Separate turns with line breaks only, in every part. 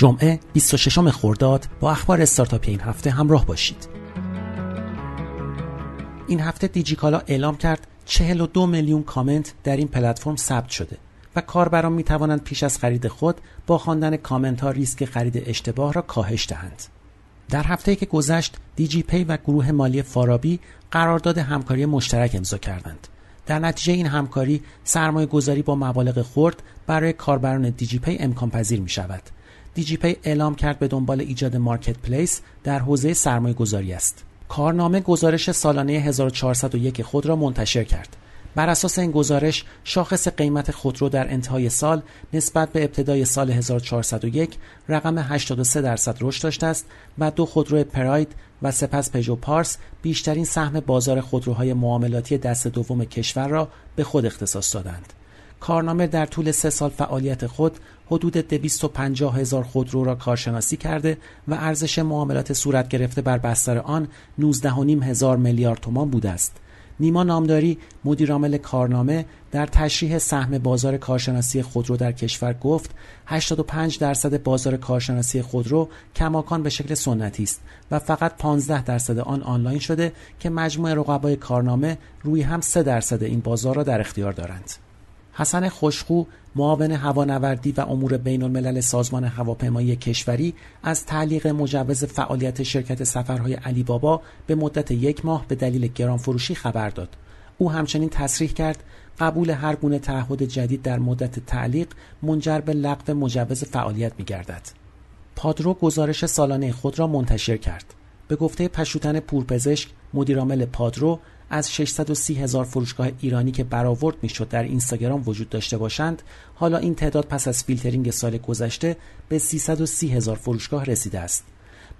جمعه 26 خرداد با اخبار استارتاپی این هفته همراه باشید. این هفته دیجیکالا اعلام کرد 42 میلیون کامنت در این پلتفرم ثبت شده و کاربران می توانند پیش از خرید خود با خواندن کامنت ها ریسک خرید اشتباه را کاهش دهند. در هفته که گذشت دیجی پی و گروه مالی فارابی قرارداد همکاری مشترک امضا کردند. در نتیجه این همکاری سرمایه گذاری با مبالغ خرد برای کاربران دیجی پی امکان پذیر می شود. دیجی پی اعلام کرد به دنبال ایجاد مارکت پلیس در حوزه سرمایه گذاری است. کارنامه گزارش سالانه 1401 خود را منتشر کرد. بر اساس این گزارش شاخص قیمت خودرو در انتهای سال نسبت به ابتدای سال 1401 رقم 83 درصد رشد داشته است و دو خودرو پراید و سپس پژو پارس بیشترین سهم بازار خودروهای معاملاتی دست دوم کشور را به خود اختصاص دادند. کارنامه در طول سه سال فعالیت خود حدود 250 هزار خودرو را کارشناسی کرده و ارزش معاملات صورت گرفته بر بستر آن 19.5 هزار میلیارد تومان بوده است. نیما نامداری مدیرعامل کارنامه در تشریح سهم بازار کارشناسی خودرو در کشور گفت 85 درصد بازار کارشناسی خودرو کماکان به شکل سنتی است و فقط 15 درصد آن آنلاین شده که مجموع رقبای کارنامه روی هم 3 درصد این بازار را در اختیار دارند. حسن خوشخو معاون هوانوردی و امور بین الملل سازمان هواپیمایی کشوری از تعلیق مجوز فعالیت شرکت سفرهای علی بابا به مدت یک ماه به دلیل گران فروشی خبر داد. او همچنین تصریح کرد قبول هر گونه تعهد جدید در مدت تعلیق منجر به لغو مجوز فعالیت می گردد. پادرو گزارش سالانه خود را منتشر کرد. به گفته پشوتن پورپزشک مدیرعامل پادرو از 630 هزار فروشگاه ایرانی که برآورد می‌شد در اینستاگرام وجود داشته باشند حالا این تعداد پس از فیلترینگ سال گذشته به 330 هزار فروشگاه رسیده است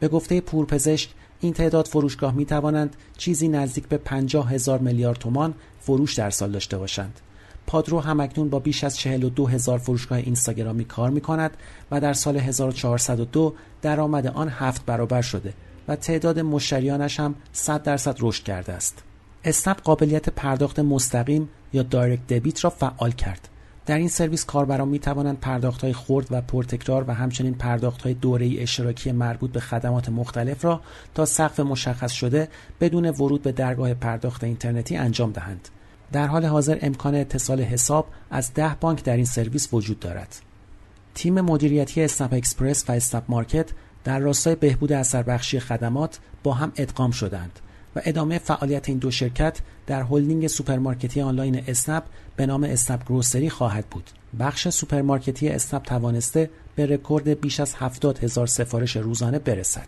به گفته پورپزشک این تعداد فروشگاه می توانند چیزی نزدیک به 50 هزار میلیارد تومان فروش در سال داشته باشند پادرو همکنون با بیش از 42 هزار فروشگاه اینستاگرامی کار می کند و در سال 1402 درآمد آن هفت برابر شده و تعداد مشتریانش هم 100 درصد رشد کرده است. اسنپ قابلیت پرداخت مستقیم یا direct debit را فعال کرد. در این سرویس کاربران می توانند پرداخت های خرد و پرتکرار و همچنین پرداخت های دوره اشتراکی مربوط به خدمات مختلف را تا سقف مشخص شده بدون ورود به درگاه پرداخت اینترنتی انجام دهند. در حال حاضر امکان اتصال حساب از ده بانک در این سرویس وجود دارد. تیم مدیریتی اسنپ اکسپرس و اسنپ مارکت در راستای بهبود اثربخشی خدمات با هم ادغام شدند و ادامه فعالیت این دو شرکت در هلدینگ سوپرمارکتی آنلاین اسنپ به نام اسنپ گروسری خواهد بود. بخش سوپرمارکتی اسنپ توانسته به رکورد بیش از 70 هزار سفارش روزانه برسد.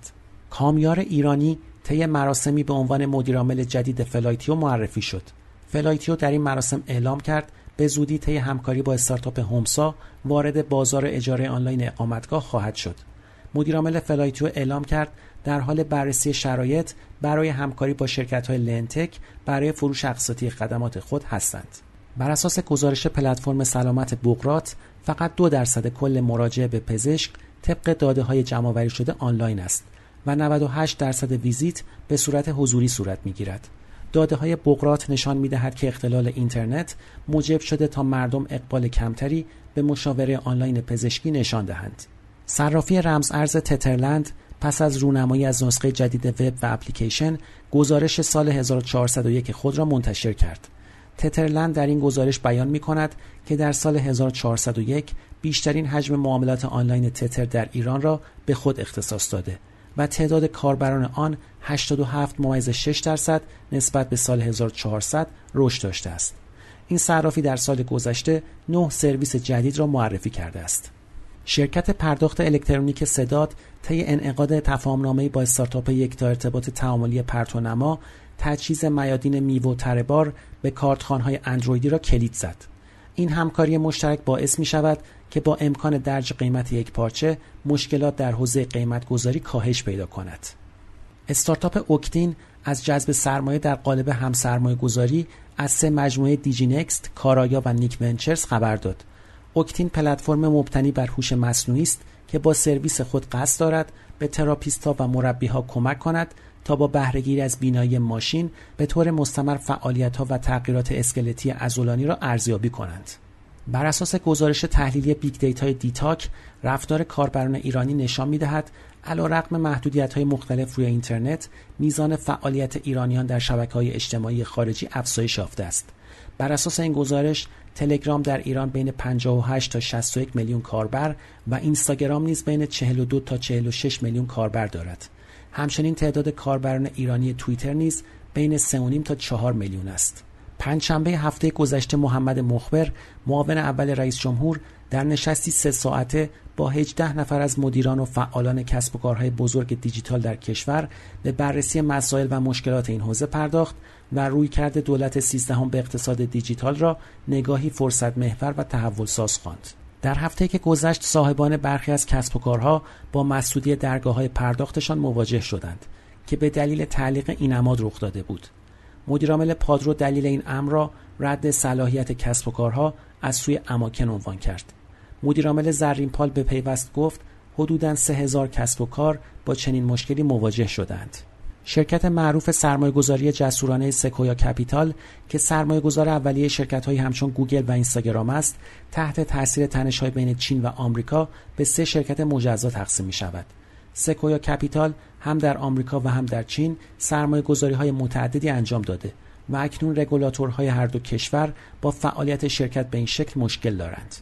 کامیار ایرانی طی مراسمی به عنوان مدیرعامل جدید فلایتیو معرفی شد. فلایتیو در این مراسم اعلام کرد به زودی طی همکاری با استارتاپ هومسا وارد بازار اجاره آنلاین اقامتگاه خواهد شد. مدیرعامل فلایتیو اعلام کرد در حال بررسی شرایط برای همکاری با شرکت های lendtech برای فروش اقساطی خدمات خود هستند. بر اساس گزارش پلتفرم سلامت بقراط فقط دو درصد کل مراجعه به پزشک طبق داده های جمعآوری شده آنلاین است و 98 درصد ویزیت به صورت حضوری صورت می گیرد. داده های بقراط نشان می دهد که اختلال اینترنت موجب شده تا مردم اقبال کمتری به مشاوره آنلاین پزشکی نشان دهند. صرافی رمز ارز تترلند پس از رونمایی از نسخه جدید وب و اپلیکیشن گزارش سال 1401 خود را منتشر کرد. تترلند در این گزارش بیان می کند که در سال 1401 بیشترین حجم معاملات آنلاین تتر در ایران را به خود اختصاص داده و تعداد کاربران آن 87 ممیز 6 درصد نسبت به سال 1400 رشد داشته است. این صرافی در سال گذشته 9 سرویس جدید را معرفی کرده است. شرکت پرداخت الکترونیک صداد طی انعقاد تفاهمنامه‌ای با استارتاپ یکتا ارتباط تعاملی پرتونما تجهیز میادین میو و تربار به کارتخانهای اندرویدی را کلید زد. این همکاری مشترک باعث می شود که با امکان درج قیمت یک پارچه مشکلات در حوزه قیمت گذاری کاهش پیدا کند. استارتاپ اوکتین از جذب سرمایه در قالب همسرمایه گذاری از سه مجموعه دیجی نکست، کارایا و نیک ونچرز خبر داد. اوکتین پلتفرم مبتنی بر هوش مصنوعی است که با سرویس خود قصد دارد به تراپیستها و مربیها کمک کند تا با بهرهگیری از بینایی ماشین به طور مستمر فعالیتها و تغییرات اسکلتی عضلانی را ارزیابی کنند. بر اساس گزارش تحلیلی big data ی دیتاک رفتار کاربران ایرانی نشان می‌دهد رقم محدودیت های مختلف روی اینترنت میزان فعالیت ایرانیان در شبکه های اجتماعی خارجی افزایش یافته است. بر اساس این گزارش تلگرام در ایران بین 58 تا 61 میلیون کاربر و اینستاگرام نیز بین 42 تا 46 میلیون کاربر دارد. همچنین تعداد کاربران ایرانی توییتر نیز بین 3.5 تا 4 میلیون است. پنجشنبه هفته گذشته محمد مخبر معاون اول رئیس جمهور در نشستی سه ساعته با 18 نفر از مدیران و فعالان کسب و کارهای بزرگ دیجیتال در کشور به بررسی مسائل و مشکلات این حوزه پرداخت و روی کرده دولت سیزدهم به اقتصاد دیجیتال را نگاهی فرصت محور و تحول ساز خواند. در هفته که گذشت صاحبان برخی از کسب و کارها با مسئولی درگاه های پرداختشان مواجه شدند که به دلیل تعلیق این اماد رخ داده بود. مدیرعامل پادرو دلیل این امر را رد صلاحیت کسب و کارها از سوی اماکن عنوان کرد. مدیرعامل زرین پال به پیوست گفت حدوداً سه هزار کسب و کار با چنین مشکلی مواجه شدند. شرکت معروف سرمایه گذاری جسورانه سکویا کپیتال که سرمایه گذار اولیه شرکت های همچون گوگل و اینستاگرام است تحت تاثیر تنش های بین چین و آمریکا به سه شرکت مجزا تقسیم می شود. سکویا کپیتال هم در آمریکا و هم در چین سرمایه گذاری های متعددی انجام داده و اکنون رگولاتورهای هر دو کشور با فعالیت شرکت به این شکل مشکل دارند.